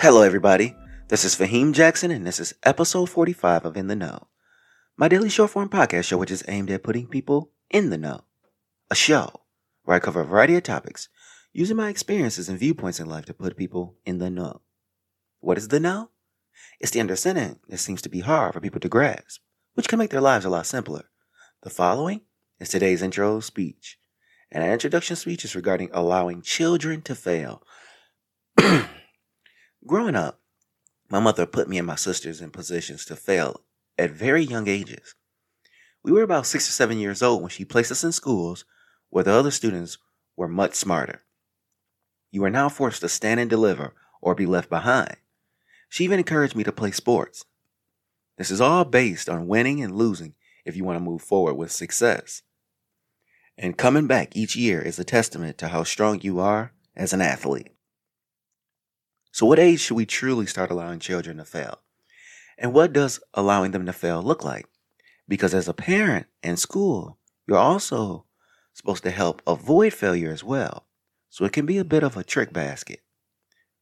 Hello, everybody. This is Faheem Jackson, and this is episode 45 of In the Know, my daily short form podcast show, which is aimed at putting people in the know. A show where I cover a variety of topics using my experiences and viewpoints in life to put people in the know. What is the know? It's the understanding that seems to be hard for people to grasp, which can make their lives a lot simpler. The following is today's intro speech. And an introduction speech is regarding allowing children to fail. Growing up, my mother put me and my sisters in positions to fail at very young ages. We were about six or seven years old when she placed us in schools where the other students were much smarter. You are now forced to stand and deliver or be left behind. She even encouraged me to play sports. This is all based on winning and losing if you want to move forward with success. And coming back each year is a testament to how strong you are as an athlete. So, what age should we truly start allowing children to fail? And what does allowing them to fail look like? Because as a parent in school, you're also supposed to help avoid failure as well. So, it can be a bit of a trick basket.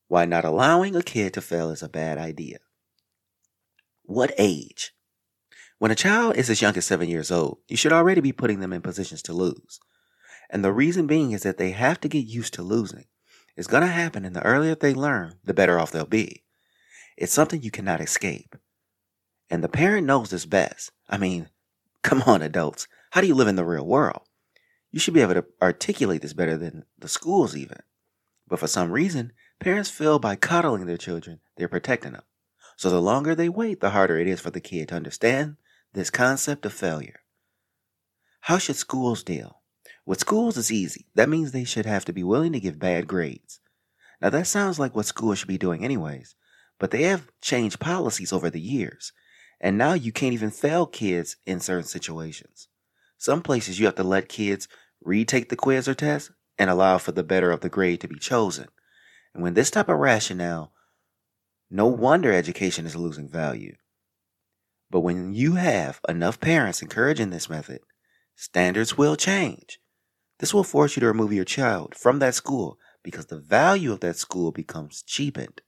Why not allowing a kid to fail is a bad idea. What age? When a child is as young as seven years old, you should already be putting them in positions to lose. And the reason being is that they have to get used to losing. It's going to happen, and the earlier they learn, the better off they'll be. It's something you cannot escape. And the parent knows this best. I mean, come on, adults. How do you live in the real world? You should be able to articulate this better than the schools, even. But for some reason, parents feel by coddling their children, they're protecting them. So the longer they wait, the harder it is for the kid to understand this concept of failure. How should schools deal? With schools, it's easy. That means they should have to be willing to give bad grades. Now, that sounds like what schools should be doing, anyways, but they have changed policies over the years, and now you can't even fail kids in certain situations. Some places you have to let kids retake the quiz or test and allow for the better of the grade to be chosen. And when this type of rationale, no wonder education is losing value. But when you have enough parents encouraging this method, standards will change. This will force you to remove your child from that school because the value of that school becomes cheapened,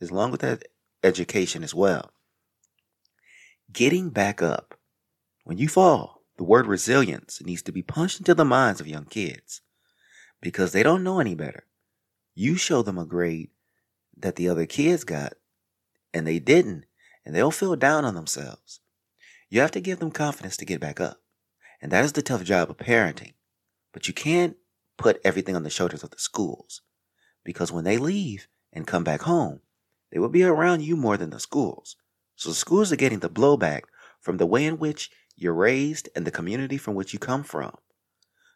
as long as that education as well. Getting back up. When you fall, the word resilience needs to be punched into the minds of young kids because they don't know any better. You show them a grade that the other kids got and they didn't, and they'll feel down on themselves. You have to give them confidence to get back up. And that is the tough job of parenting. But you can't put everything on the shoulders of the schools because when they leave and come back home, they will be around you more than the schools. So the schools are getting the blowback from the way in which you're raised and the community from which you come from.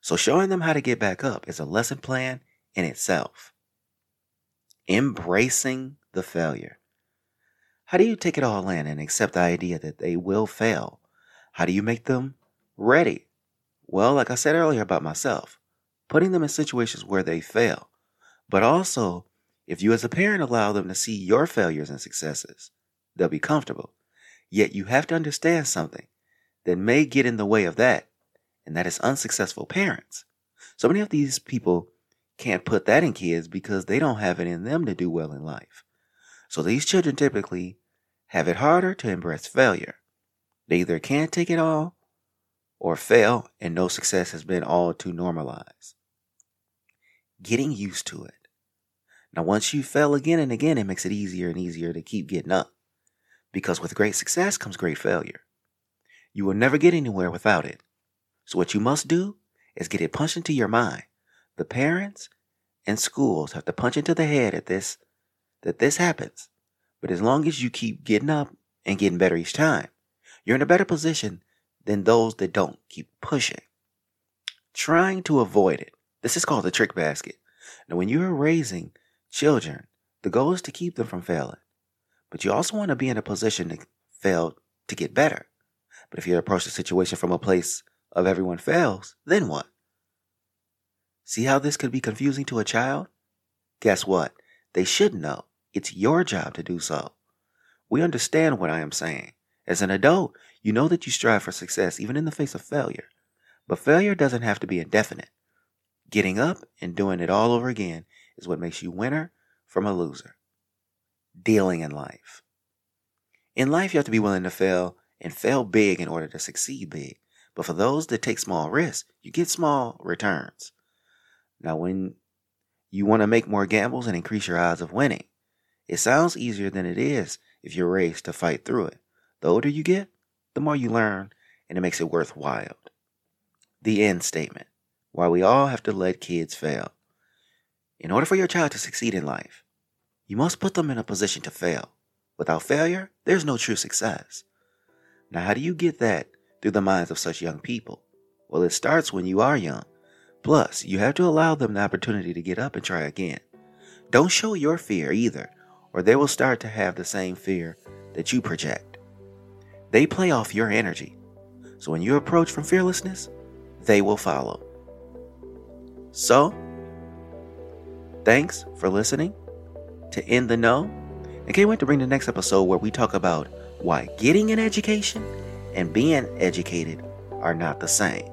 So showing them how to get back up is a lesson plan in itself. Embracing the failure. How do you take it all in and accept the idea that they will fail? How do you make them ready? Well, like I said earlier about myself, putting them in situations where they fail. But also, if you as a parent allow them to see your failures and successes, they'll be comfortable. Yet you have to understand something that may get in the way of that, and that is unsuccessful parents. So many of these people can't put that in kids because they don't have it in them to do well in life. So these children typically have it harder to embrace failure. They either can't take it all or fail and no success has been all too normalized. Getting used to it. Now, once you fail again and again, it makes it easier and easier to keep getting up. Because with great success comes great failure. You will never get anywhere without it. So, what you must do is get it punched into your mind. The parents and schools have to punch into the head at this that this happens. But as long as you keep getting up and getting better each time, you're in a better position than those that don't keep pushing. Trying to avoid it. This is called the trick basket. Now, when you're raising children, the goal is to keep them from failing. But you also want to be in a position to fail to get better. But if you approach the situation from a place of everyone fails, then what? See how this could be confusing to a child? Guess what? They should know. It's your job to do so. We understand what I am saying. As an adult, you know that you strive for success even in the face of failure. But failure doesn't have to be indefinite. Getting up and doing it all over again is what makes you winner from a loser. dealing in life. In life, you have to be willing to fail and fail big in order to succeed big. But for those that take small risks, you get small returns. Now, when you want to make more gambles and increase your odds of winning, it sounds easier than it is if you're raised to fight through it. The older you get, the more you learn, and it makes it worthwhile. The end statement why we all have to let kids fail. In order for your child to succeed in life, you must put them in a position to fail. Without failure, there's no true success. Now, how do you get that through the minds of such young people? Well, it starts when you are young. Plus, you have to allow them the opportunity to get up and try again. Don't show your fear either, or they will start to have the same fear that you project. They play off your energy. So when you approach from fearlessness, they will follow. So, thanks for listening to In the Know. I can't wait to bring the next episode where we talk about why getting an education and being educated are not the same.